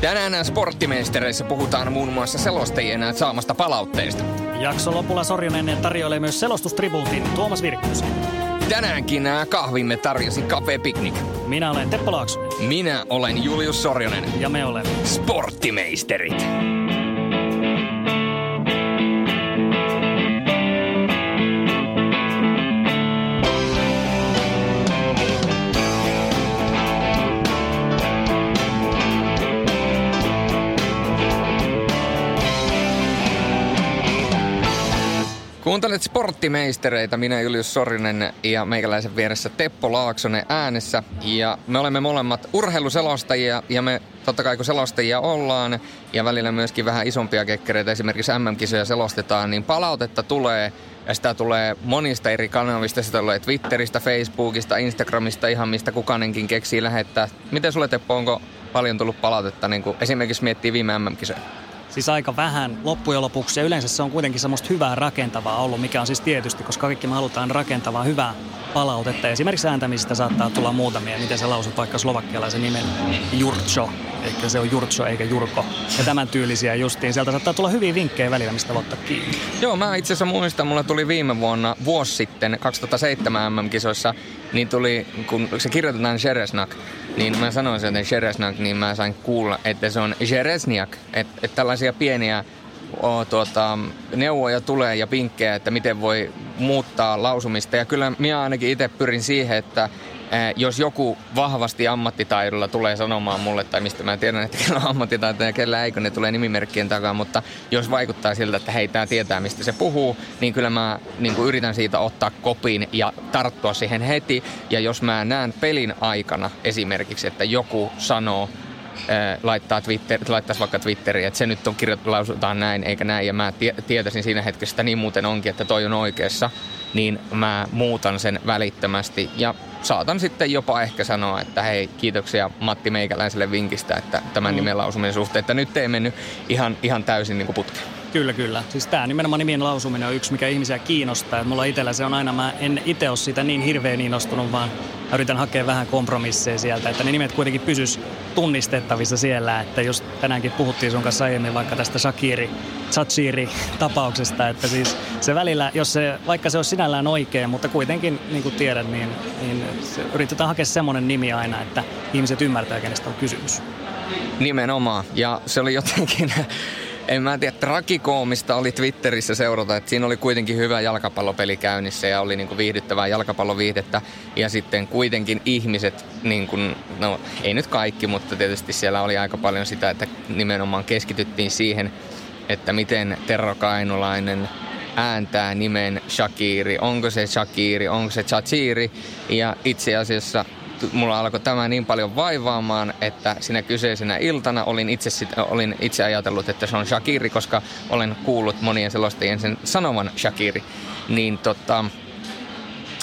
Tänään sporttimeistereissä puhutaan muun muassa selostajien saamasta palautteesta. Jakso lopulla Sorjonen tarjoilee myös selostustribuutin Tuomas Virkkus. Tänäänkin kahvimme tarjosi Cafe Picnic. Minä olen Teppo Laaksonen. Minä olen Julius Sorjonen. Ja me olemme sporttimeisterit. Kuuntelet sporttimeistereitä, minä Julius Sorinen ja meikäläisen vieressä Teppo Laaksonen äänessä. Ja me olemme molemmat urheiluselostajia ja me totta kai kun selostajia ollaan ja välillä myöskin vähän isompia kekkereitä, esimerkiksi MM-kisoja selostetaan, niin palautetta tulee ja sitä tulee monista eri kanavista. Sitä tulee Twitteristä, Facebookista, Instagramista, ihan mistä kukainenkin keksii lähettää. Miten sulle Teppo, onko paljon tullut palautetta, niin kuin esimerkiksi miettii viime MM-kisoja? Siis aika vähän loppujen lopuksi. Ja yleensä se on kuitenkin semmoista hyvää rakentavaa ollut, mikä on siis tietysti, koska kaikki me halutaan rakentavaa, hyvää palautetta. Esimerkiksi ääntämisistä saattaa tulla muutamia, miten sä lausut vaikka slovakkialaisen nimen Jurcho. Eikä se on Jurcho eikä Jurko. Ja tämän tyylisiä justiin. Sieltä saattaa tulla hyviä vinkkejä välillä, mistä ottaa kiinni. Joo, mä itse asiassa muistan, mulla tuli viime vuonna, vuosi sitten, 2007 MM-kisoissa, niin tuli, kun se kirjoitetaan Sheresnak, niin mä sanoin sen, että niin mä sain kuulla, että se on Sheresniak. Että et tällaisia pieniä o, tuota, neuvoja tulee ja pinkkejä, että miten voi muuttaa lausumista. Ja kyllä minä ainakin itse pyrin siihen, että jos joku vahvasti ammattitaidolla tulee sanomaan mulle, tai mistä mä tiedän, että kellä on ammattitaito ja kellä eikö ne tulee nimimerkkien takaa, mutta jos vaikuttaa siltä, että hei, tämä tietää, mistä se puhuu, niin kyllä mä niin kuin yritän siitä ottaa kopin ja tarttua siihen heti. Ja jos mä näen pelin aikana esimerkiksi, että joku sanoo, eh, laittaa Twitter, laittaisi vaikka Twitteriin, että se nyt on kirjoittu, lausutaan näin eikä näin, ja mä tietäisin siinä hetkessä, että niin muuten onkin, että toi on oikeassa, niin mä muutan sen välittömästi. Ja saatan sitten jopa ehkä sanoa, että hei, kiitoksia Matti Meikäläiselle vinkistä, että tämän mm. nimen lausuminen suhteen, että nyt ei mennyt ihan, ihan täysin niin putkeen. Kyllä, kyllä. Siis tämä nimenomaan nimien lausuminen on yksi, mikä ihmisiä kiinnostaa. Et mulla itsellä se on aina, mä en itse ole siitä niin hirveän innostunut, vaan mä yritän hakea vähän kompromisseja sieltä, että ne nimet kuitenkin pysys tunnistettavissa siellä. Että jos tänäänkin puhuttiin sun kanssa aiemmin vaikka tästä Shakiri, Chachiri tapauksesta, että siis se välillä, jos se, vaikka se on sinällään oikein, mutta kuitenkin niin kuin tiedät, niin, niin yritetään hakea semmoinen nimi aina, että ihmiset ymmärtää, kenestä on kysymys. Nimenomaan. Ja se oli jotenkin en mä tiedä, trakikoomista oli Twitterissä seurata, että siinä oli kuitenkin hyvä jalkapallopeli käynnissä ja oli niinku viihdyttävää jalkapalloviihdettä. Ja sitten kuitenkin ihmiset, niin kuin, no ei nyt kaikki, mutta tietysti siellä oli aika paljon sitä, että nimenomaan keskityttiin siihen, että miten Terro Kainulainen ääntää nimen Shakiri, onko se Shakiri, onko se Chachiri. Ja itse asiassa mulla alkoi tämä niin paljon vaivaamaan, että siinä kyseisenä iltana olin itse, sit, olin itse ajatellut, että se on Shakiri, koska olen kuullut monien selostajien sen sanovan Shakiri. Niin tota,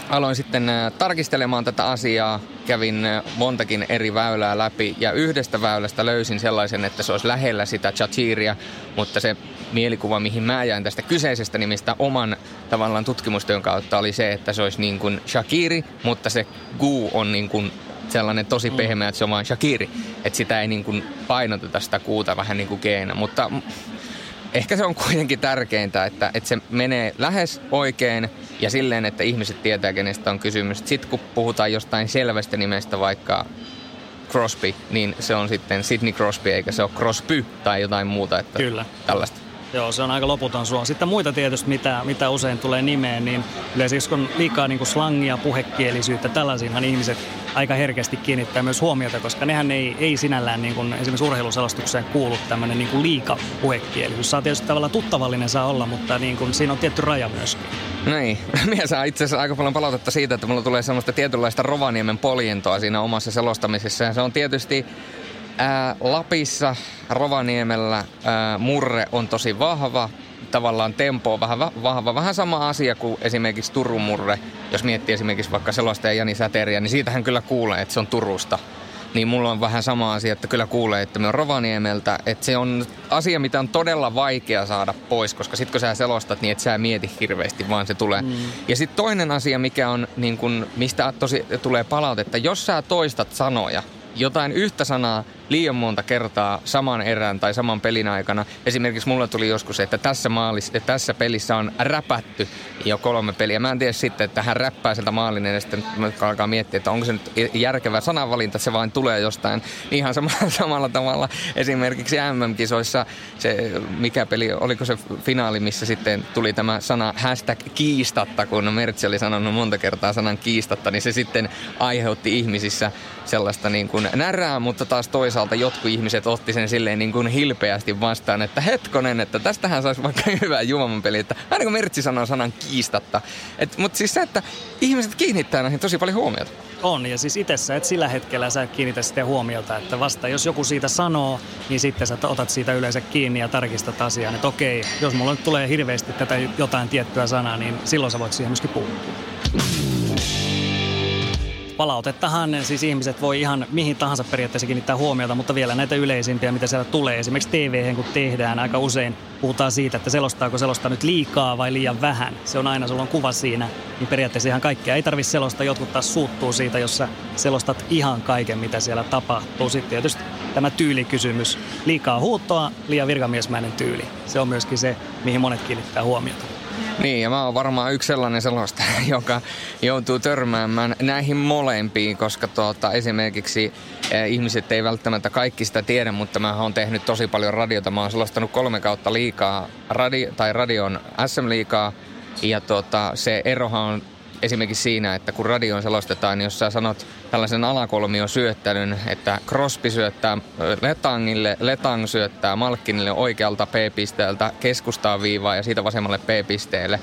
aloin sitten äh, tarkistelemaan tätä asiaa, kävin äh, montakin eri väylää läpi ja yhdestä väylästä löysin sellaisen, että se olisi lähellä sitä Chachiria, mutta se mielikuva, mihin mä jäin tästä kyseisestä nimistä oman tavallaan tutkimustyön kautta oli se, että se olisi niin kuin Shakiri, mutta se Gu on niin kuin sellainen tosi mm. pehmeä, että se on vain Shakiri. Että sitä ei niin kuin painoteta sitä kuuta vähän niin kuin geenä. Mutta ehkä se on kuitenkin tärkeintä, että, että se menee lähes oikein ja silleen, että ihmiset tietää, kenestä on kysymys. Sitten kun puhutaan jostain selvästä nimestä, vaikka Crosby, niin se on sitten Sidney Crosby eikä se ole Crosby tai jotain muuta. Että Kyllä. Tällaista. Joo, se on aika loputon suo. Sitten muita tietysti, mitä, mitä usein tulee nimeen, niin yleensä jos on liikaa niin kuin slangia, puhekielisyyttä, tällaisiinhan ihmiset aika herkästi kiinnittää myös huomiota, koska nehän ei, ei sinällään niin kuin esimerkiksi urheilusalastukseen kuulu tämmöinen niin liika puhekielisyys. Saa tietysti tavallaan tuttavallinen saa olla, mutta niin kuin, siinä on tietty raja myöskin. Niin. Minä saa itse asiassa aika paljon palautetta siitä, että mulla tulee semmoista tietynlaista Rovaniemen poljentoa siinä omassa selostamisessa. Ja se on tietysti Ää, Lapissa, Rovaniemellä ää, murre on tosi vahva, tavallaan tempo on vähän vahva. Vähän sama asia kuin esimerkiksi Turun murre. Jos miettii esimerkiksi vaikka selostaja Jani Säteriä, niin siitähän kyllä kuulee, että se on Turusta. Niin mulla on vähän sama asia, että kyllä kuulee, että me on Rovaniemeltä. Että se on asia, mitä on todella vaikea saada pois, koska sit kun sä selostat, niin et sä mieti hirveästi, vaan se tulee. Mm. Ja sitten toinen asia, mikä on, niin kun, mistä tosi tulee palautetta, jos sä toistat sanoja, jotain yhtä sanaa liian monta kertaa saman erän tai saman pelin aikana. Esimerkiksi mulla tuli joskus, että tässä, maalis, että tässä pelissä on räpätty jo kolme peliä. Mä en tiedä sitten, että hän räppää sieltä maalin ja sitten alkaa miettiä, että onko se nyt järkevä sananvalinta, se vain tulee jostain ihan samalla, samalla tavalla. Esimerkiksi MM-kisoissa se, mikä peli, oliko se finaali, missä sitten tuli tämä sana hashtag kiistatta, kun Mertsi oli sanonut monta kertaa sanan kiistatta, niin se sitten aiheutti ihmisissä sellaista niin kuin närää, mutta taas toisaalta jotkut ihmiset otti sen silleen niin kuin hilpeästi vastaan, että hetkonen, että tästähän saisi vaikka hyvä juomanpeli, että aina kun Mertsi sanoo sanan kiistatta. Mutta siis se, että ihmiset kiinnittää näihin tosi paljon huomiota. On, ja siis itse sä et sillä hetkellä sä kiinnitä sitä huomiota, että vasta jos joku siitä sanoo, niin sitten sä otat siitä yleensä kiinni ja tarkistat asian, että okei, jos mulla nyt tulee hirveästi tätä jotain tiettyä sanaa, niin silloin sä voit siihen myöskin puuttua palautettahan siis ihmiset voi ihan mihin tahansa periaatteessa kiinnittää huomiota, mutta vielä näitä yleisimpiä, mitä siellä tulee. Esimerkiksi tv kun tehdään, aika usein puhutaan siitä, että selostaako selosta nyt liikaa vai liian vähän. Se on aina, sulla on kuva siinä, niin periaatteessa ihan kaikkea ei tarvitse selostaa. Jotkut taas suuttuu siitä, jos sä selostat ihan kaiken, mitä siellä tapahtuu. Sitten tietysti tämä tyylikysymys. Liikaa huuttoa, liian virkamiesmäinen tyyli. Se on myöskin se, mihin monet kiinnittää huomiota. Niin, ja mä oon varmaan yksi sellainen selosta, joka joutuu törmäämään näihin molempiin, koska tuota, esimerkiksi eh, ihmiset ei välttämättä kaikki sitä tiedä, mutta mä oon tehnyt tosi paljon radiota. Mä oon selostanut kolme kautta liikaa, radi, tai radion SM-liikaa, ja tuota, se erohan on esimerkiksi siinä, että kun radioon selostetaan, niin jos sä sanot tällaisen alakolmion syöttelyn, että Crosby syöttää Letangille, Letang syöttää Malkkinille oikealta P-pisteeltä keskustaan viivaa ja siitä vasemmalle P-pisteelle,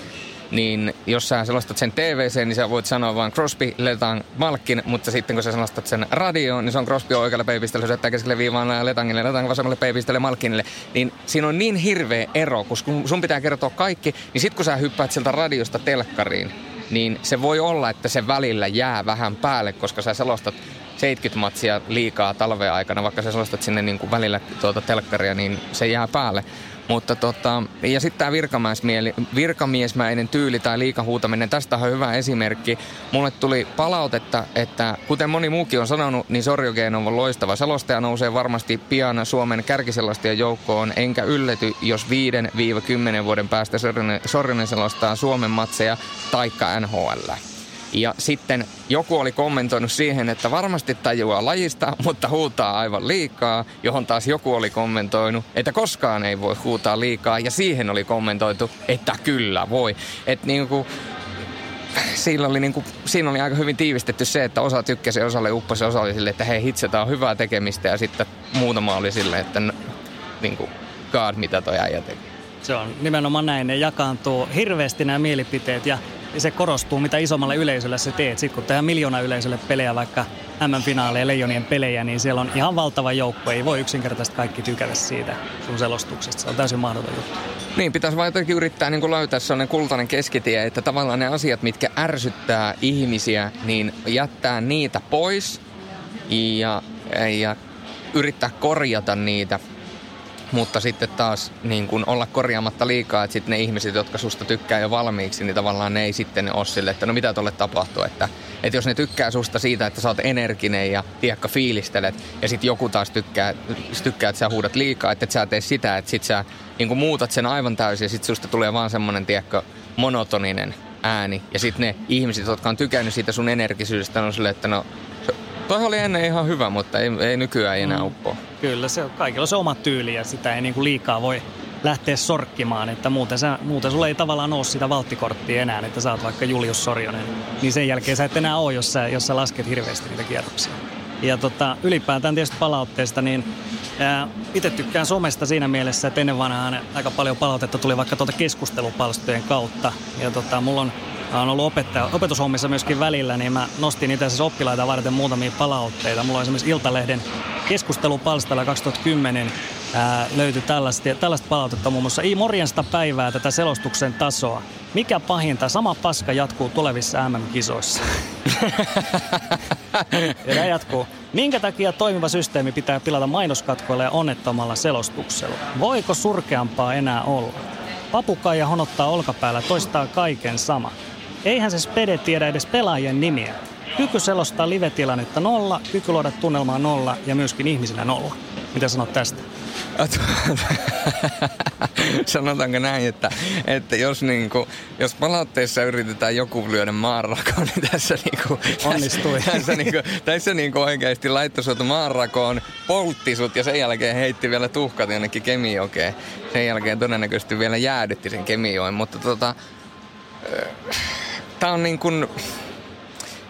niin jos sä selostat sen TVC, niin sä voit sanoa vain Crosby, Letang, Malkin, mutta sitten kun sä selostat sen radioon, niin se on Crosby oikealle P-pisteelle, syöttää keskelle viivaan Letangille, Letang vasemmalle P-pisteelle, Malkinille. Niin siinä on niin hirveä ero, koska sun pitää kertoa kaikki, niin sit kun sä hyppäät sieltä radiosta telkkariin, niin se voi olla, että se välillä jää vähän päälle, koska sä selostat 70 matsia liikaa talven aikana, vaikka sä selostat sinne niin kuin välillä tuota telkkaria, niin se jää päälle. Mutta tota, ja sitten tämä virkamiesmäinen tyyli tai liikahuutaminen, tästä on hyvä esimerkki. Mulle tuli palautetta, että kuten moni muukin on sanonut, niin Sorjogeen on loistava. Selostaja nousee varmasti pian Suomen kärkiselostien joukkoon, enkä yllety, jos 5-10 vuoden päästä Sorjonen selostaa Suomen matseja taikka NHL. Ja sitten joku oli kommentoinut siihen, että varmasti tajuaa lajista, mutta huutaa aivan liikaa, johon taas joku oli kommentoinut, että koskaan ei voi huutaa liikaa, ja siihen oli kommentoitu, että kyllä voi. Että niin kuin, siinä oli, niin kuin, siinä oli aika hyvin tiivistetty se, että osa tykkäsi, osalle upposi, osa oli sille, että hei hitse, on hyvää tekemistä, ja sitten muutama oli sille, että niin kuin, God, mitä toi äijä teki. Se on nimenomaan näin, ne jakaantuu hirveästi nämä mielipiteet, ja se korostuu, mitä isommalle yleisölle se teet. Sitten kun tehdään miljoona yleisölle pelejä, vaikka M-finaaleja, Leijonien pelejä, niin siellä on ihan valtava joukko. Ei voi yksinkertaisesti kaikki tykätä siitä sun selostuksesta. Se on täysin mahdoton juttu. Niin, pitäisi vain jotenkin yrittää niin löytää sellainen kultainen keskitie, että tavallaan ne asiat, mitkä ärsyttää ihmisiä, niin jättää niitä pois ja, ja yrittää korjata niitä mutta sitten taas niin kun olla korjaamatta liikaa, että sitten ne ihmiset, jotka susta tykkää jo valmiiksi, niin tavallaan ne ei sitten ole sille, että no mitä tuolle tapahtuu. Että, että jos ne tykkää susta siitä, että sä oot energinen ja tiekka fiilistelet, ja sitten joku taas tykkää, tykkää, että sä huudat liikaa, että et sä tee sitä, että sit sä niin muutat sen aivan täysin, ja sitten susta tulee vaan semmoinen, tiekka monotoninen ääni. Ja sitten ne ihmiset, jotka on tykännyt siitä sun energisyydestä, on silleen, että no Toi oli ennen ihan hyvä, mutta ei, ei nykyään enää mm. uppoa. Kyllä, se, kaikilla on se oma tyyli ja sitä ei niinku liikaa voi lähteä sorkkimaan, että muuten, sä, muuten sulla ei tavallaan ole sitä valttikorttia enää, että sä oot vaikka Julius Sorjonen. Niin sen jälkeen sä et enää ole, jos sä, jos sä lasket hirveästi niitä kierroksia. Ja tota, ylipäätään tietysti palautteesta, niin itse tykkään somesta siinä mielessä, että ennen vanhaan aika paljon palautetta tuli vaikka tuolta keskustelupalstojen kautta. Ja tota, mulla on Oon ollut opettaja, opetushommissa myöskin välillä, niin mä nostin itse asiassa oppilaita varten muutamia palautteita. Mulla on esimerkiksi Iltalehden keskustelupalstalla 2010 ää, löytyi tällaista, tällaista palautetta muun muassa. Ei morjesta päivää tätä selostuksen tasoa. Mikä pahinta, sama paska jatkuu tulevissa MM-kisoissa. ja jatkuu. Minkä takia toimiva systeemi pitää pilata mainoskatkoilla ja onnettomalla selostuksella? Voiko surkeampaa enää olla? Papukaija honottaa olkapäällä, toistaa kaiken sama. Eihän se Spede tiedä edes pelaajien nimiä. Kyky selostaa live-tilannetta nolla, kyky luoda tunnelmaa nolla ja myöskin ihmisinä nolla. Mitä sanot tästä? Sanotaanko näin, että, että jos, niin kuin, jos palautteessa yritetään joku lyödä maanrakoon, niin tässä, niin kuin, Onnistui. Tässä, tässä, niin kuin, tässä niin kuin oikeasti laittoi sut maanrakoon, poltti sut ja sen jälkeen heitti vielä tuhkat jonnekin Kemijokeen. Sen jälkeen todennäköisesti vielä jäädytti sen Kemijoen, mutta tota, tämä on niin kuin,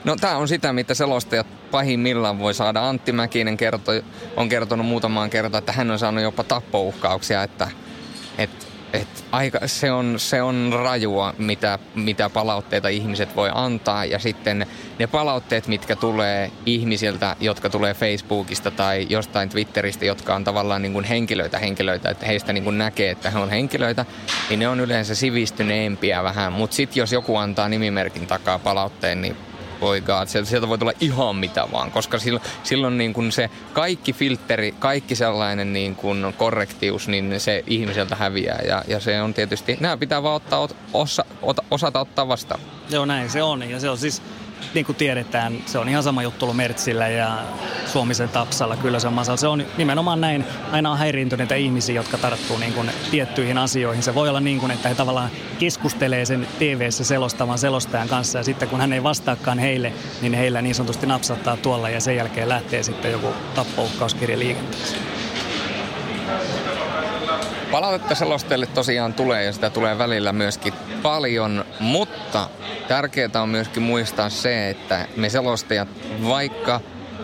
No tämä on sitä, mitä selostajat pahimmillaan voi saada. Antti Mäkinen kerto, on kertonut muutamaan kertaan, että hän on saanut jopa tappouhkauksia, että, että et aika, se, on, se on rajua, mitä, mitä palautteita ihmiset voi antaa. Ja sitten ne palautteet, mitkä tulee ihmisiltä, jotka tulee Facebookista tai jostain Twitteristä, jotka on tavallaan niin kuin henkilöitä henkilöitä, että heistä niin kuin näkee, että he on henkilöitä, niin ne on yleensä sivistyneempiä vähän. Mutta sitten jos joku antaa nimimerkin takaa palautteen, niin god, sieltä, sieltä voi tulla ihan mitä vaan, koska silloin, silloin niin kuin se kaikki filteri, kaikki sellainen niin kuin korrektius, niin se ihmiseltä häviää ja, ja se on tietysti, nämä pitää vaan ottaa, osa, osata ottaa vastaan. Joo näin se on ja se on siis niin kuin tiedetään, se on ihan sama juttu ollut Mertsillä ja Suomisen Tapsalla, kyllä se on Masalla. Se on nimenomaan näin, aina on häiriintyneitä ihmisiä, jotka tarttuu niin kuin tiettyihin asioihin. Se voi olla niin kuin, että he tavallaan keskustelee sen TV-ssä selostavan selostajan kanssa ja sitten kun hän ei vastaakaan heille, niin heillä niin sanotusti napsattaa tuolla ja sen jälkeen lähtee sitten joku tappouhkauskirja liikenteeseen. Palautetta selostajille tosiaan tulee ja sitä tulee välillä myöskin paljon, mutta tärkeää on myöskin muistaa se, että me selostajat, vaikka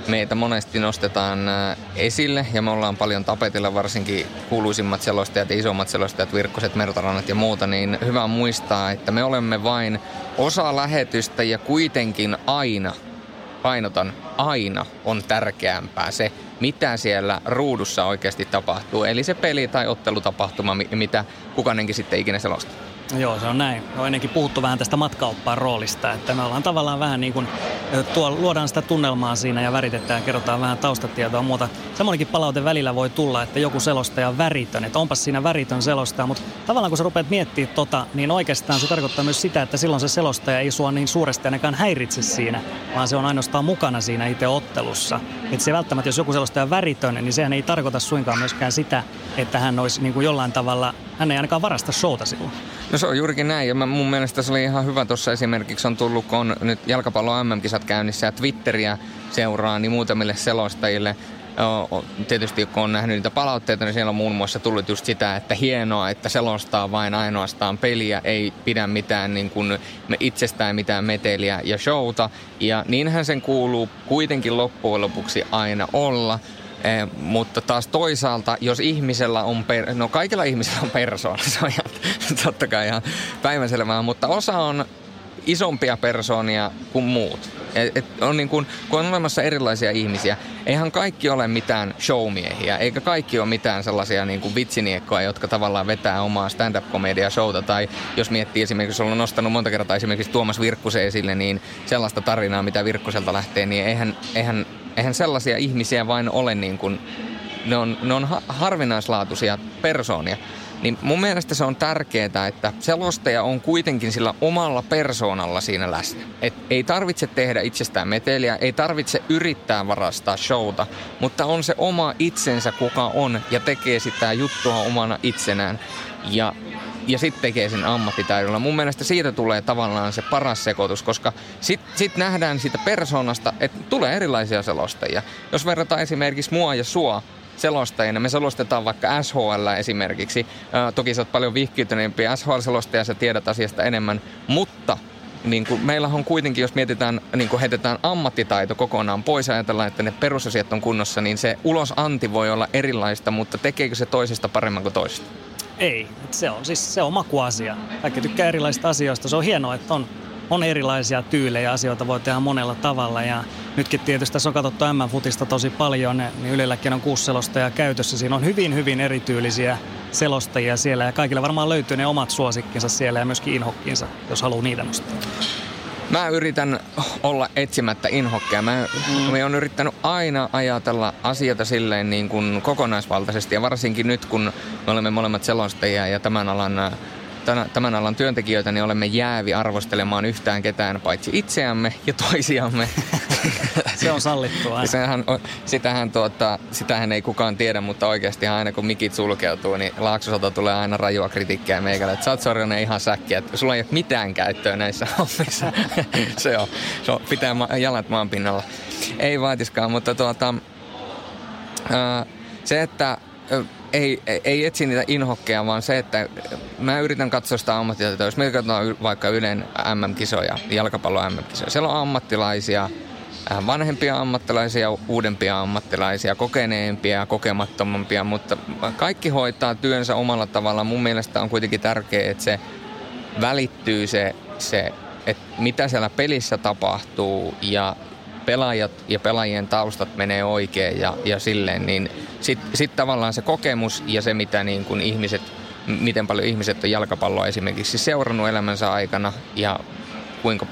meitä monesti nostetaan äh, esille ja me ollaan paljon tapetilla, varsinkin kuuluisimmat selostajat ja isommat selostajat, Virkkoset, Mertarannat ja muuta, niin hyvä muistaa, että me olemme vain osa lähetystä ja kuitenkin aina, painotan, aina on tärkeämpää se, mitä siellä ruudussa oikeasti tapahtuu. Eli se peli tai ottelutapahtuma, mitä kukainenkin sitten ikinä selostaa. Joo, se on näin. On ennenkin puhuttu vähän tästä matkauppaan roolista, että me ollaan tavallaan vähän niin kuin, tuo, luodaan sitä tunnelmaa siinä ja väritetään, kerrotaan vähän taustatietoa muuta. Samoinkin palaute välillä voi tulla, että joku selostaja on väritön, että onpas siinä väritön selostaja, mutta tavallaan kun sä rupeat miettimään tota, niin oikeastaan se tarkoittaa myös sitä, että silloin se selostaja ei sua niin suuresti ainakaan häiritse siinä, vaan se on ainoastaan mukana siinä itse ottelussa. Että se välttämättä, jos joku selostaja on väritön, niin sehän ei tarkoita suinkaan myöskään sitä, että hän olisi niin kuin jollain tavalla, hän ei ainakaan varasta showta silloin. No se on juurikin näin ja mä, mun mielestä se oli ihan hyvä tuossa esimerkiksi on tullut, kun on nyt jalkapallo MM-kisat käynnissä ja Twitteriä seuraa, niin muutamille selostajille tietysti kun on nähnyt niitä palautteita, niin siellä on muun muassa tullut just sitä, että hienoa, että selostaa vain ainoastaan peliä, ei pidä mitään niin kuin itsestään mitään meteliä ja showta. Ja niinhän sen kuuluu kuitenkin loppujen lopuksi aina olla. Eh, mutta taas toisaalta, jos ihmisellä on, per, no kaikilla ihmisillä on persoona, se on ihan, totta kai ihan päivänselvää, mutta osa on isompia persoonia kuin muut. Et, et on niin kun, kun on olemassa erilaisia ihmisiä, eihän kaikki ole mitään showmiehiä, eikä kaikki ole mitään sellaisia niin kuin vitsiniekkoja, jotka tavallaan vetää omaa stand-up-komedia-showta. Tai jos miettii esimerkiksi, jos on nostanut monta kertaa esimerkiksi Tuomas Virkkusen esille, niin sellaista tarinaa, mitä Virkkuselta lähtee, niin eihän, eihän eihän sellaisia ihmisiä vain ole niin kuin, ne on, ne on harvinaislaatuisia persoonia. Niin mun mielestä se on tärkeää, että selostaja on kuitenkin sillä omalla persoonalla siinä läsnä. Et ei tarvitse tehdä itsestään meteliä, ei tarvitse yrittää varastaa showta, mutta on se oma itsensä, kuka on ja tekee sitä juttua omana itsenään. Ja ja sitten tekee sen ammattitaidolla. Mun mielestä siitä tulee tavallaan se paras sekoitus, koska sitten sit nähdään siitä persoonasta, että tulee erilaisia selostajia. Jos verrataan esimerkiksi mua ja sua selostajina, me selostetaan vaikka SHL esimerkiksi. Ää, toki sä oot paljon vihkiytyneempi SHL-selostaja, sä tiedät asiasta enemmän, mutta niin kuin meillä on kuitenkin, jos mietitään, niin kuin heitetään ammattitaito kokonaan pois ja ajatellaan, että ne perusasiat on kunnossa, niin se ulosanti voi olla erilaista, mutta tekeekö se toisesta paremman kuin toisesta? Ei, se on siis se on makuasia. Kaikki tykkää erilaisista asioista. Se on hienoa, että on, on erilaisia tyylejä, asioita voi tehdä monella tavalla. Ja nytkin tietysti tässä on katsottu M-futista tosi paljon, niin Ylelläkin on kuusi selostajaa käytössä. Siinä on hyvin, hyvin erityylisiä selostajia siellä ja kaikilla varmaan löytyy ne omat suosikkinsa siellä ja myöskin inhokkinsa, jos haluaa niitä nostaa. Mä yritän olla etsimättä inhokkeja. Mä, mm. mä oon yrittänyt aina ajatella asioita silleen niin kuin kokonaisvaltaisesti ja varsinkin nyt kun me olemme molemmat selostajia ja tämän alan tämän alan työntekijöitä, niin olemme jäävi arvostelemaan yhtään ketään paitsi itseämme ja toisiamme. Se on sallittua. Sehän, sitähän, tuota, sitähän ei kukaan tiedä, mutta oikeasti aina kun mikit sulkeutuu, niin Laaksosolta tulee aina rajua kritiikkiä meikälle. Että sä oot sorjonen ihan säkkiä, että sulla ei ole mitään käyttöä näissä hommissa. se on, se on, pitää jalat maan pinnalla. Ei vaatiskaan, mutta tuota, se, että ei, ei etsi niitä inhokkeja, vaan se, että mä yritän katsoa sitä ammattitaitoa. Jos me katsotaan vaikka Ylen MM-kisoja, jalkapallo MM-kisoja, siellä on ammattilaisia, vanhempia ammattilaisia, uudempia ammattilaisia, kokeneempia, kokemattomampia, mutta kaikki hoitaa työnsä omalla tavalla. Mun mielestä on kuitenkin tärkeää, että se välittyy se, se että mitä siellä pelissä tapahtuu ja pelaajat ja pelaajien taustat menee oikein ja, ja silleen, niin sitten sit tavallaan se kokemus ja se, mitä niin kuin ihmiset, miten paljon ihmiset on jalkapalloa esimerkiksi seurannut elämänsä aikana ja kuinka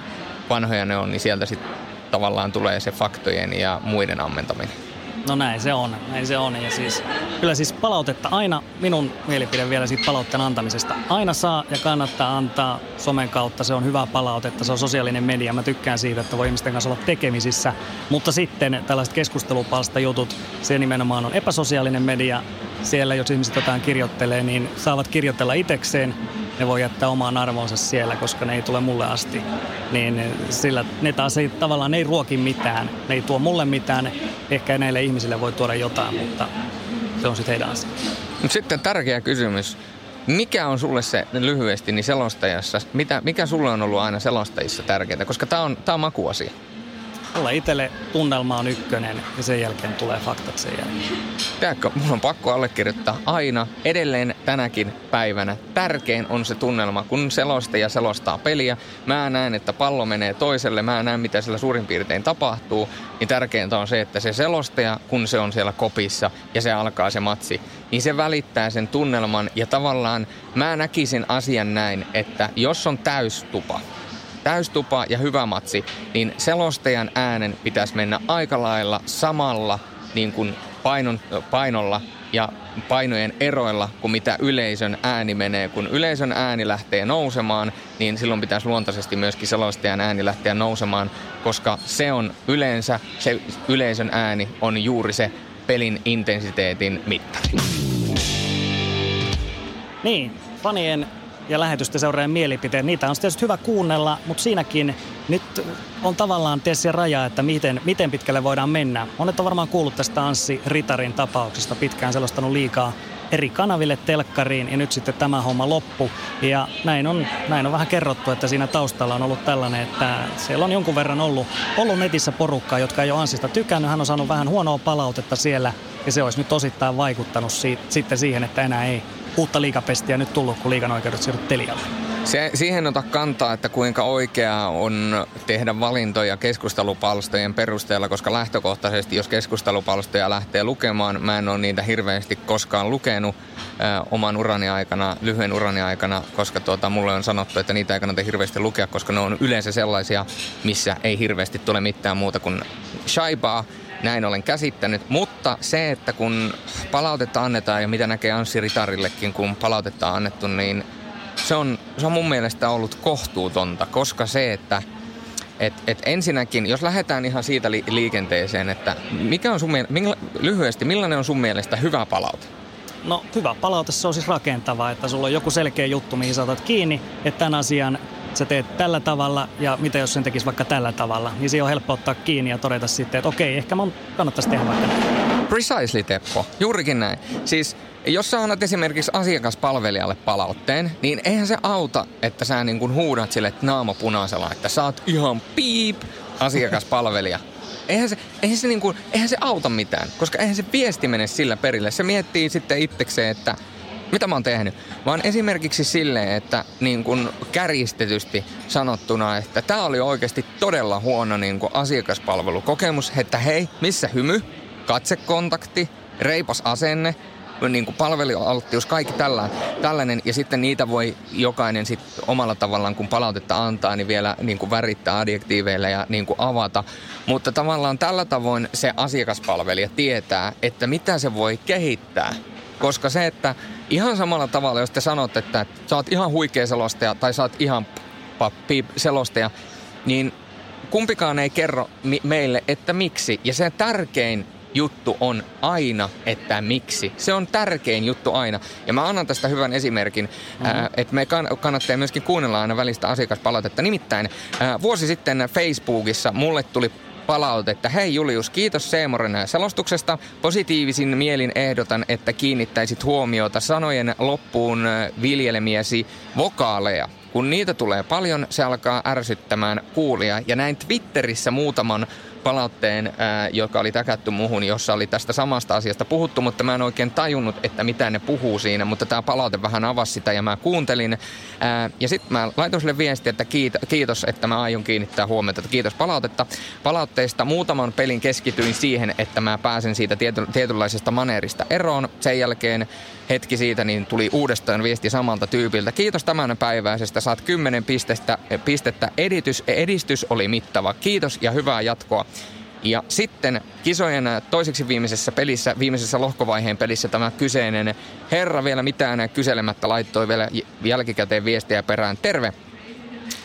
vanhoja ne on, niin sieltä sitten tavallaan tulee se faktojen ja muiden ammentaminen. No näin se on, näin se on. Ja siis, kyllä siis palautetta aina, minun mielipide vielä siitä palautteen antamisesta. Aina saa ja kannattaa antaa somen kautta, se on hyvää palautetta, se on sosiaalinen media. Mä tykkään siitä, että voi ihmisten kanssa olla tekemisissä. Mutta sitten tällaiset keskustelupalsta jutut, se nimenomaan on epäsosiaalinen media. Siellä jos ihmiset jotain kirjoittelee, niin saavat kirjoitella itekseen ne voi jättää omaan arvonsa siellä, koska ne ei tule mulle asti. Niin sillä ne taas ei tavallaan ne ei ruoki mitään. Ne ei tuo mulle mitään. Ehkä näille ihmisille voi tuoda jotain, mutta se on sitten heidän asia. Sitten tärkeä kysymys. Mikä on sulle se lyhyesti niin selostajassa, mitä, mikä sulle on ollut aina selostajissa tärkeää? Koska tämä on, tää on makuasia. Mulla itselle tunnelma on ykkönen ja sen jälkeen tulee faktat sen jälkeen. Tiedätkö, mulla on pakko allekirjoittaa aina, edelleen tänäkin päivänä. Tärkein on se tunnelma, kun selostaja selostaa peliä. Mä näen, että pallo menee toiselle, mä näen, mitä siellä suurin piirtein tapahtuu. Niin tärkeintä on se, että se selostaja, kun se on siellä kopissa ja se alkaa se matsi, niin se välittää sen tunnelman. Ja tavallaan mä näkisin asian näin, että jos on täystupa, täystupa ja hyvä matsi, niin selostajan äänen pitäisi mennä aika lailla samalla niin kuin painon, painolla ja painojen eroilla kuin mitä yleisön ääni menee. Kun yleisön ääni lähtee nousemaan, niin silloin pitäisi luontaisesti myöskin selostajan ääni lähteä nousemaan, koska se on yleensä, se yleisön ääni on juuri se pelin intensiteetin mittari. Niin, fanien ja lähetystä seuraajan mielipiteet. Niitä on tietysti hyvä kuunnella, mutta siinäkin nyt on tavallaan se raja, että miten, miten pitkälle voidaan mennä. Monet on varmaan kuullut tästä Anssi Ritarin tapauksesta, pitkään selostanut liikaa eri kanaville telkkariin ja nyt sitten tämä homma loppu. Ja näin on, näin on vähän kerrottu, että siinä taustalla on ollut tällainen, että siellä on jonkun verran ollut, ollut netissä porukkaa, jotka ei ole Ansista tykännyt. Hän on saanut vähän huonoa palautetta siellä ja se olisi nyt osittain vaikuttanut si- sitten siihen, että enää ei uutta liikapestiä nyt tullut, kun liikan oikeudet siirryt Telialle. Se, siihen ota kantaa, että kuinka oikeaa on tehdä valintoja keskustelupalstojen perusteella, koska lähtökohtaisesti, jos keskustelupalstoja lähtee lukemaan, mä en ole niitä hirveästi koskaan lukenut äh, oman urani aikana, lyhyen urani aikana, koska tuota, mulle on sanottu, että niitä ei kannata hirveästi lukea, koska ne on yleensä sellaisia, missä ei hirveästi tule mitään muuta kuin shaibaa näin olen käsittänyt. Mutta se, että kun palautetta annetaan ja mitä näkee Anssi Ritarillekin, kun palautetta on annettu, niin se on, se on mun mielestä ollut kohtuutonta, koska se, että et, et ensinnäkin, jos lähdetään ihan siitä li- liikenteeseen, että mikä on sun mielestä, milla, lyhyesti, millainen on sun mielestä hyvä palaute? No hyvä palaute, se on siis rakentava, että sulla on joku selkeä juttu, mihin saatat kiinni, että tämän asian sä teet tällä tavalla ja mitä jos sen tekisi vaikka tällä tavalla, niin se on helppo ottaa kiinni ja todeta sitten, että okei, ehkä mun kannattaisi tehdä vaikka näin. Precisely, Teppo. Juurikin näin. Siis jos sä annat esimerkiksi asiakaspalvelijalle palautteen, niin eihän se auta, että sä niin kuin huudat sille naama punaisella, että sä oot ihan piip asiakaspalvelija. Eihän se, eihän, se niin kuin, eihän se auta mitään, koska eihän se viesti mene sillä perille. Se miettii sitten itsekseen, että mitä mä oon tehnyt, vaan esimerkiksi silleen, että niin kuin kärjistetysti sanottuna, että tämä oli oikeasti todella huono niin kuin asiakaspalvelukokemus, että hei, missä hymy, katsekontakti, reipas asenne, niin kuin palvelualttius, kaikki tällainen, tällainen. Ja sitten niitä voi jokainen sit omalla tavallaan, kun palautetta antaa, niin vielä niin kuin värittää adjektiiveilla ja niin kuin avata. Mutta tavallaan tällä tavoin se asiakaspalvelija tietää, että mitä se voi kehittää Koska se, että ihan samalla tavalla, jos te sanotte, että, sä oot ihan huikea selostaja tai sä oot ihan pappi selostaja, niin kumpikaan ei kerro mi- meille, että miksi. Ja se tärkein juttu on aina, että miksi. Se on tärkein juttu aina. Ja mä annan tästä hyvän esimerkin, mm-hmm. ää, että me kann- kannattaa myöskin kuunnella aina välistä asiakaspalautetta. Nimittäin ää, vuosi sitten Facebookissa mulle tuli palautetta. Hei Julius, kiitos Seemoren selostuksesta. Positiivisin mielin ehdotan, että kiinnittäisit huomiota sanojen loppuun viljelemiesi vokaaleja. Kun niitä tulee paljon, se alkaa ärsyttämään kuulia. Ja näin Twitterissä muutaman palautteen, ää, joka oli täkätty muhun, jossa oli tästä samasta asiasta puhuttu, mutta mä en oikein tajunnut, että mitä ne puhuu siinä, mutta tämä palaute vähän avasi sitä ja mä kuuntelin. Ää, ja sitten mä laitoin sille viesti, että kiitos, että mä aion kiinnittää huomiota, että kiitos palautetta. Palautteista muutaman pelin keskityin siihen, että mä pääsen siitä tiety, tietynlaisesta maneerista eroon. Sen jälkeen hetki siitä, niin tuli uudestaan viesti samalta tyypiltä. Kiitos tämän päiväisestä, saat 10 pistettä, pistettä. Editys, edistys oli mittava. Kiitos ja hyvää jatkoa. Ja sitten kisojen toiseksi viimeisessä pelissä, viimeisessä lohkovaiheen pelissä tämä kyseinen herra vielä mitään kyselemättä laittoi vielä jälkikäteen viestiä perään. Terve,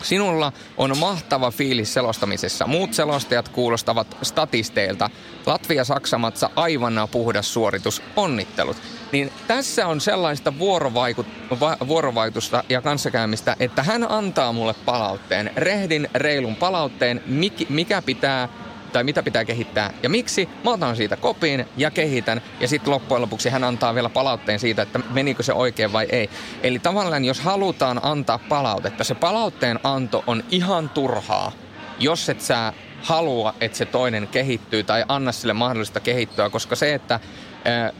Sinulla on mahtava fiilis selostamisessa. Muut selostajat kuulostavat statisteilta. Latvia-Saksamatsa aivan puhdas suoritus. Onnittelut. Niin tässä on sellaista vuorovaikut- va- vuorovaikutusta ja kanssakäymistä, että hän antaa mulle palautteen, rehdin, reilun palautteen, mik- mikä pitää tai mitä pitää kehittää ja miksi. Mä otan siitä kopiin ja kehitän ja sitten loppujen lopuksi hän antaa vielä palautteen siitä, että menikö se oikein vai ei. Eli tavallaan jos halutaan antaa palautetta, se palautteen anto on ihan turhaa, jos et sä halua, että se toinen kehittyy tai anna sille mahdollista kehittyä, koska se, että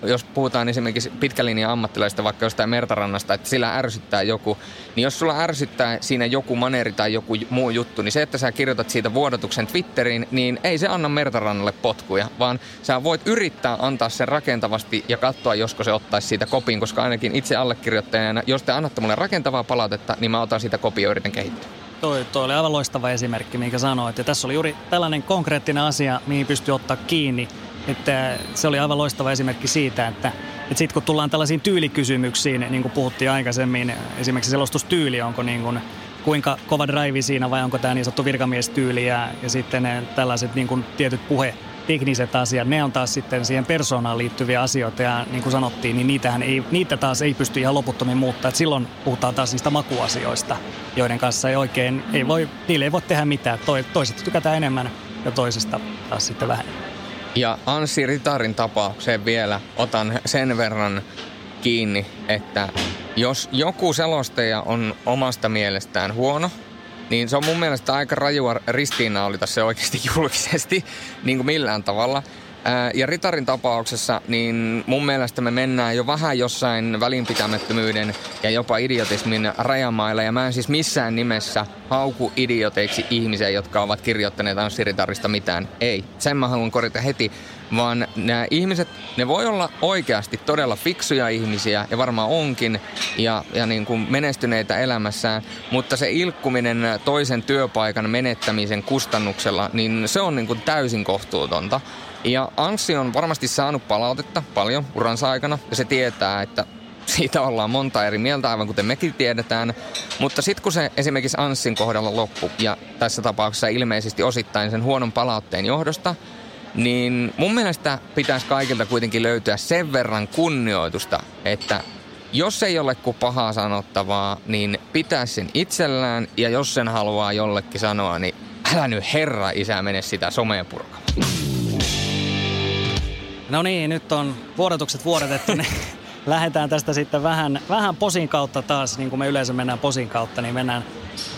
jos puhutaan esimerkiksi pitkälinjan ammattilaista vaikka jostain mertarannasta, että sillä ärsyttää joku, niin jos sulla ärsyttää siinä joku maneri tai joku muu juttu, niin se, että sä kirjoitat siitä vuodatuksen Twitteriin, niin ei se anna mertarannalle potkuja, vaan sä voit yrittää antaa sen rakentavasti ja katsoa, josko se ottaisi siitä kopin, koska ainakin itse allekirjoittajana, jos te annatte mulle rakentavaa palautetta, niin mä otan siitä kopio ja yritän kehittää. Toi, toi oli aivan loistava esimerkki, minkä sanoit. Ja tässä oli juuri tällainen konkreettinen asia, mihin pystyy ottaa kiinni että se oli aivan loistava esimerkki siitä, että, että sitten kun tullaan tällaisiin tyylikysymyksiin, niin kuin puhuttiin aikaisemmin, esimerkiksi selostustyyli, onko niin kuin, kuinka kova drive siinä vai onko tämä niin sanottu virkamiestyyli ja, ja sitten ne tällaiset niin kuin tietyt puhe tekniset asiat, ne on taas sitten siihen persoonaan liittyviä asioita ja niin kuin sanottiin, niin niitähän ei, niitä taas ei pysty ihan loputtomiin muuttaa. Et silloin puhutaan taas niistä makuasioista, joiden kanssa ei oikein, ei voi, niille ei voi tehdä mitään. Toiset tykätään enemmän ja toisesta taas sitten vähemmän. Ja Anssi Ritarin tapaukseen vielä otan sen verran kiinni, että jos joku selostaja on omasta mielestään huono, niin se on mun mielestä aika rajua ristiinnaulita se oikeasti julkisesti, niin kuin millään tavalla – ja Ritarin tapauksessa, niin mun mielestä me mennään jo vähän jossain välinpitämättömyyden ja jopa idiotismin rajamailla. Ja mä en siis missään nimessä hauku idioteiksi ihmisiä, jotka ovat kirjoittaneet Anssi Ritarista mitään. Ei, sen mä haluan korjata heti. Vaan nämä ihmiset, ne voi olla oikeasti todella fiksuja ihmisiä, ja varmaan onkin, ja, ja niin kuin menestyneitä elämässään. Mutta se ilkkuminen toisen työpaikan menettämisen kustannuksella, niin se on niin kuin täysin kohtuutonta. Ja Anssi on varmasti saanut palautetta paljon uransa aikana ja se tietää, että siitä ollaan monta eri mieltä, aivan kuten mekin tiedetään. Mutta sitten kun se esimerkiksi Anssin kohdalla loppu, ja tässä tapauksessa ilmeisesti osittain sen huonon palautteen johdosta, niin mun mielestä pitäisi kaikilta kuitenkin löytyä sen verran kunnioitusta, että jos ei ole kuin pahaa sanottavaa, niin pitää sen itsellään, ja jos sen haluaa jollekin sanoa, niin älä nyt herra isä mene sitä somea purkamaan. No niin, nyt on vuodatukset vuodatettu, niin lähdetään tästä sitten vähän, vähän posin kautta taas, niin kuin me yleensä mennään posin kautta, niin mennään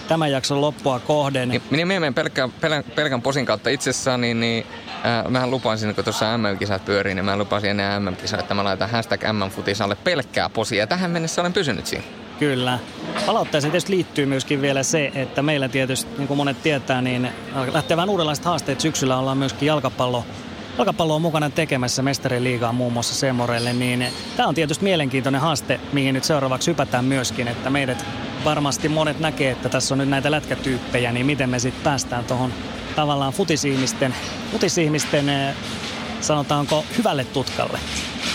tämän jakson loppua kohden. Niin, minä menen pelkän, pelkän, pelkän posin kautta itsessään, niin, niin äh, mähän lupasin, kun tuossa MM-kisat pyörii, niin mä lupasin ennen MM-kisaa, että mä laitan hashtag MM-futisalle pelkkää posia. Ja tähän mennessä olen pysynyt siinä. Kyllä. Palautteeseen tietysti liittyy myöskin vielä se, että meillä tietysti, niin kuin monet tietää, niin lähtee vähän uudenlaiset haasteet. Syksyllä ollaan myöskin jalkapallo jalkapallo on mukana tekemässä mestariliigaa muun muassa Semorelle, niin tämä on tietysti mielenkiintoinen haaste, mihin nyt seuraavaksi hypätään myöskin, että meidät varmasti monet näkee, että tässä on nyt näitä lätkätyyppejä, niin miten me sitten päästään tuohon tavallaan futisihmisten, futisihmisten, eh, sanotaanko hyvälle tutkalle.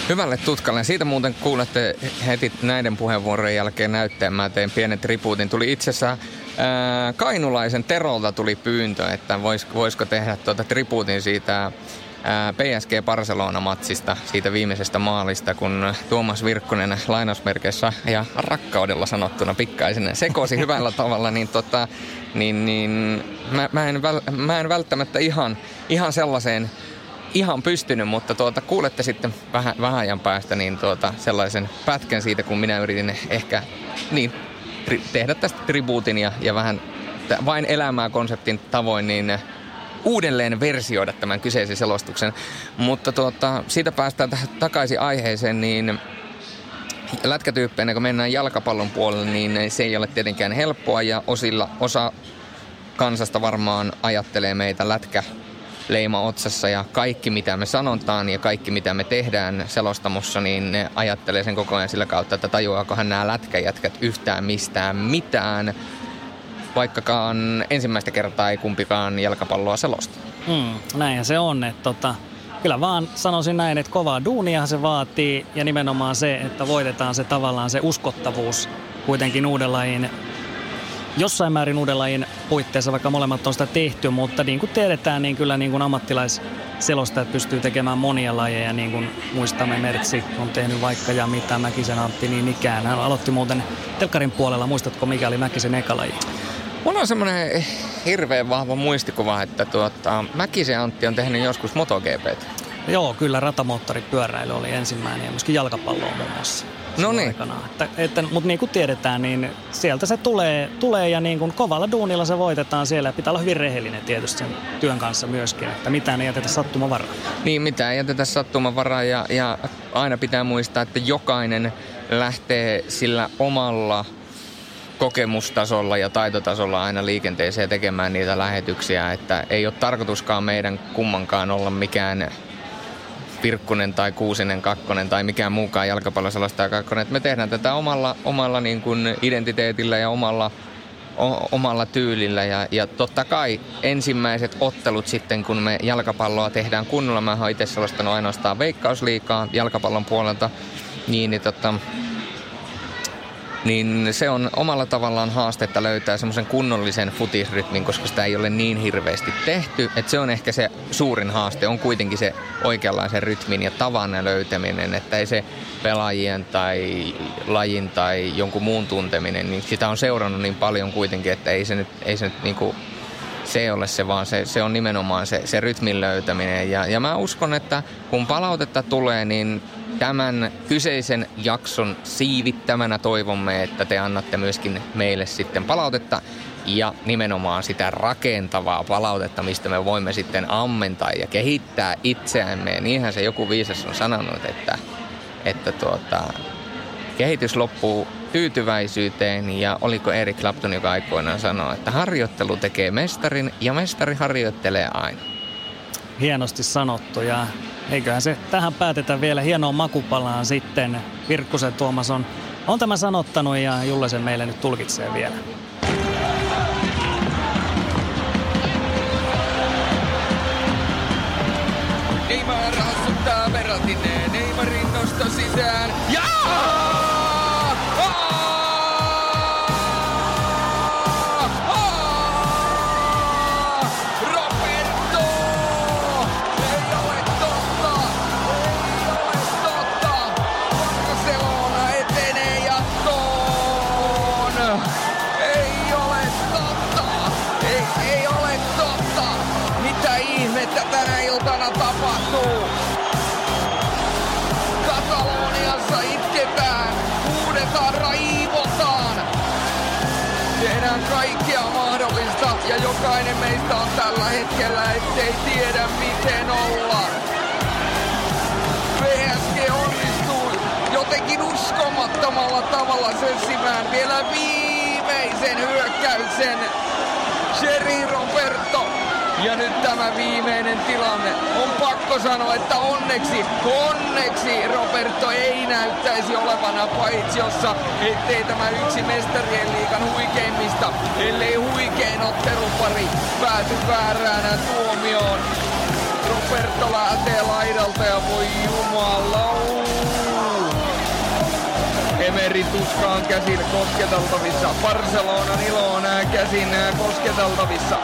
hyvälle tutkalle. Siitä muuten kuulette heti näiden puheenvuorojen jälkeen näytteen. Mä tein pienen tribuutin. Tuli itse asiassa ää, Kainulaisen Terolta tuli pyyntö, että vois, voisiko tehdä tuota tribuutin siitä PSG Barcelona-matsista, siitä viimeisestä maalista, kun Tuomas Virkkunen lainausmerkeissä ja rakkaudella sanottuna pikkaisen sekosi hyvällä tavalla, niin, tota, niin, niin mä, mä, en väl, mä en välttämättä ihan, ihan sellaiseen ihan pystynyt, mutta tuota, kuulette sitten vähän, vähän ajan päästä niin tuota, sellaisen pätkän siitä, kun minä yritin ehkä niin, tri, tehdä tästä tribuutin ja, ja vähän vain elämää konseptin tavoin, niin uudelleen versioida tämän kyseisen selostuksen. Mutta tuota, siitä päästään takaisin aiheeseen, niin lätkätyyppeinä, kun mennään jalkapallon puolelle, niin se ei ole tietenkään helppoa ja osilla, osa kansasta varmaan ajattelee meitä lätkä leima otsassa ja kaikki mitä me sanotaan ja kaikki mitä me tehdään selostamossa, niin ne ajattelee sen koko ajan sillä kautta, että tajuaakohan nämä lätkäjätkät yhtään mistään mitään vaikkakaan ensimmäistä kertaa ei kumpikaan jalkapalloa selosta. Mm, näinhän se on, että tota, kyllä vaan sanoisin näin, että kovaa duunia se vaatii ja nimenomaan se, että voitetaan se tavallaan se uskottavuus kuitenkin uuden lajin jossain määrin uuden lajin puitteissa, vaikka molemmat on sitä tehty, mutta niin kuin tiedetään, niin kyllä niin kuin ammattilaisselostajat pystyy tekemään monia lajeja, niin kuin muistamme Mertsi on tehnyt vaikka ja mitä Mäkisen Antti niin ikään. Hän aloitti muuten telkkarin puolella, muistatko mikä oli Mäkisen eka laji? Mulla on semmoinen hirveän vahva muistikuva, että tuota, Mäkisen Antti on tehnyt joskus MotoGP. Joo, kyllä ratamoottoripyöräily oli ensimmäinen ja myöskin jalkapallo on muun muassa. No niin. Että, että, mutta niin kuin tiedetään, niin sieltä se tulee, tulee ja niin kuin kovalla duunilla se voitetaan siellä. Pitää olla hyvin rehellinen tietysti sen työn kanssa myöskin, että mitään ei jätetä sattumavaraa. Niin, mitään ei jätetä sattumavaraa ja, ja aina pitää muistaa, että jokainen lähtee sillä omalla kokemustasolla ja taitotasolla aina liikenteeseen tekemään niitä lähetyksiä, että ei ole tarkoituskaan meidän kummankaan olla mikään Pirkkunen tai Kuusinen kakkonen tai mikään muukaan jalkapalloselostaja kakkonen. me tehdään tätä omalla, omalla niin kuin identiteetillä ja omalla, o, omalla tyylillä. Ja, ja totta kai ensimmäiset ottelut sitten, kun me jalkapalloa tehdään kunnolla, mä oon itse ainoastaan veikkausliikaa jalkapallon puolelta, niin, niin tota, niin se on omalla tavallaan haastetta löytää semmoisen kunnollisen futisrytmin, koska sitä ei ole niin hirveästi tehty. Että se on ehkä se suurin haaste, on kuitenkin se oikeanlaisen rytmin ja tavan löytäminen, että ei se pelaajien tai lajin tai jonkun muun tunteminen, niin sitä on seurannut niin paljon kuitenkin, että ei se nyt, ei se nyt niinku se ei ole se, vaan se, se on nimenomaan se, se rytmin löytäminen. Ja, ja mä uskon, että kun palautetta tulee, niin tämän kyseisen jakson siivittämänä toivomme, että te annatte myöskin meille sitten palautetta ja nimenomaan sitä rakentavaa palautetta, mistä me voimme sitten ammentaa ja kehittää itseämme. Niinhän se joku viisas on sanonut, että, että tuota, kehitys loppuu tyytyväisyyteen ja oliko Erik Clapton, joka aikoinaan sanoi, että harjoittelu tekee mestarin ja mestari harjoittelee aina. Hienosti sanottu ja eiköhän se tähän päätetä vielä hienoon makupalaan sitten. Virkkusen Tuomas on, on tämä sanottanut ja Julle sen meille nyt tulkitsee vielä. Neymar hassuttaa verratin Neymarin nosto sisään. Jaa! Ja jokainen meistä on tällä hetkellä, ettei tiedä miten olla. PSG onnistuu jotenkin uskomattomalla tavalla sössimään vielä viimeisen hyökkäyksen. Sherry Roberto ja nyt tämä viimeinen tilanne. On pakko sanoa, että onneksi, onneksi Roberto ei näyttäisi olevana paitsiossa, ettei tämä yksi mestarien liikan huikeimmista, ellei huikein ottelupari pääty väärään tuomioon. Roberto lähtee laidalta ja voi jumala Madridin tuska on käsin kosketeltavissa. Barcelonan ilo on käsin kosketeltavissa.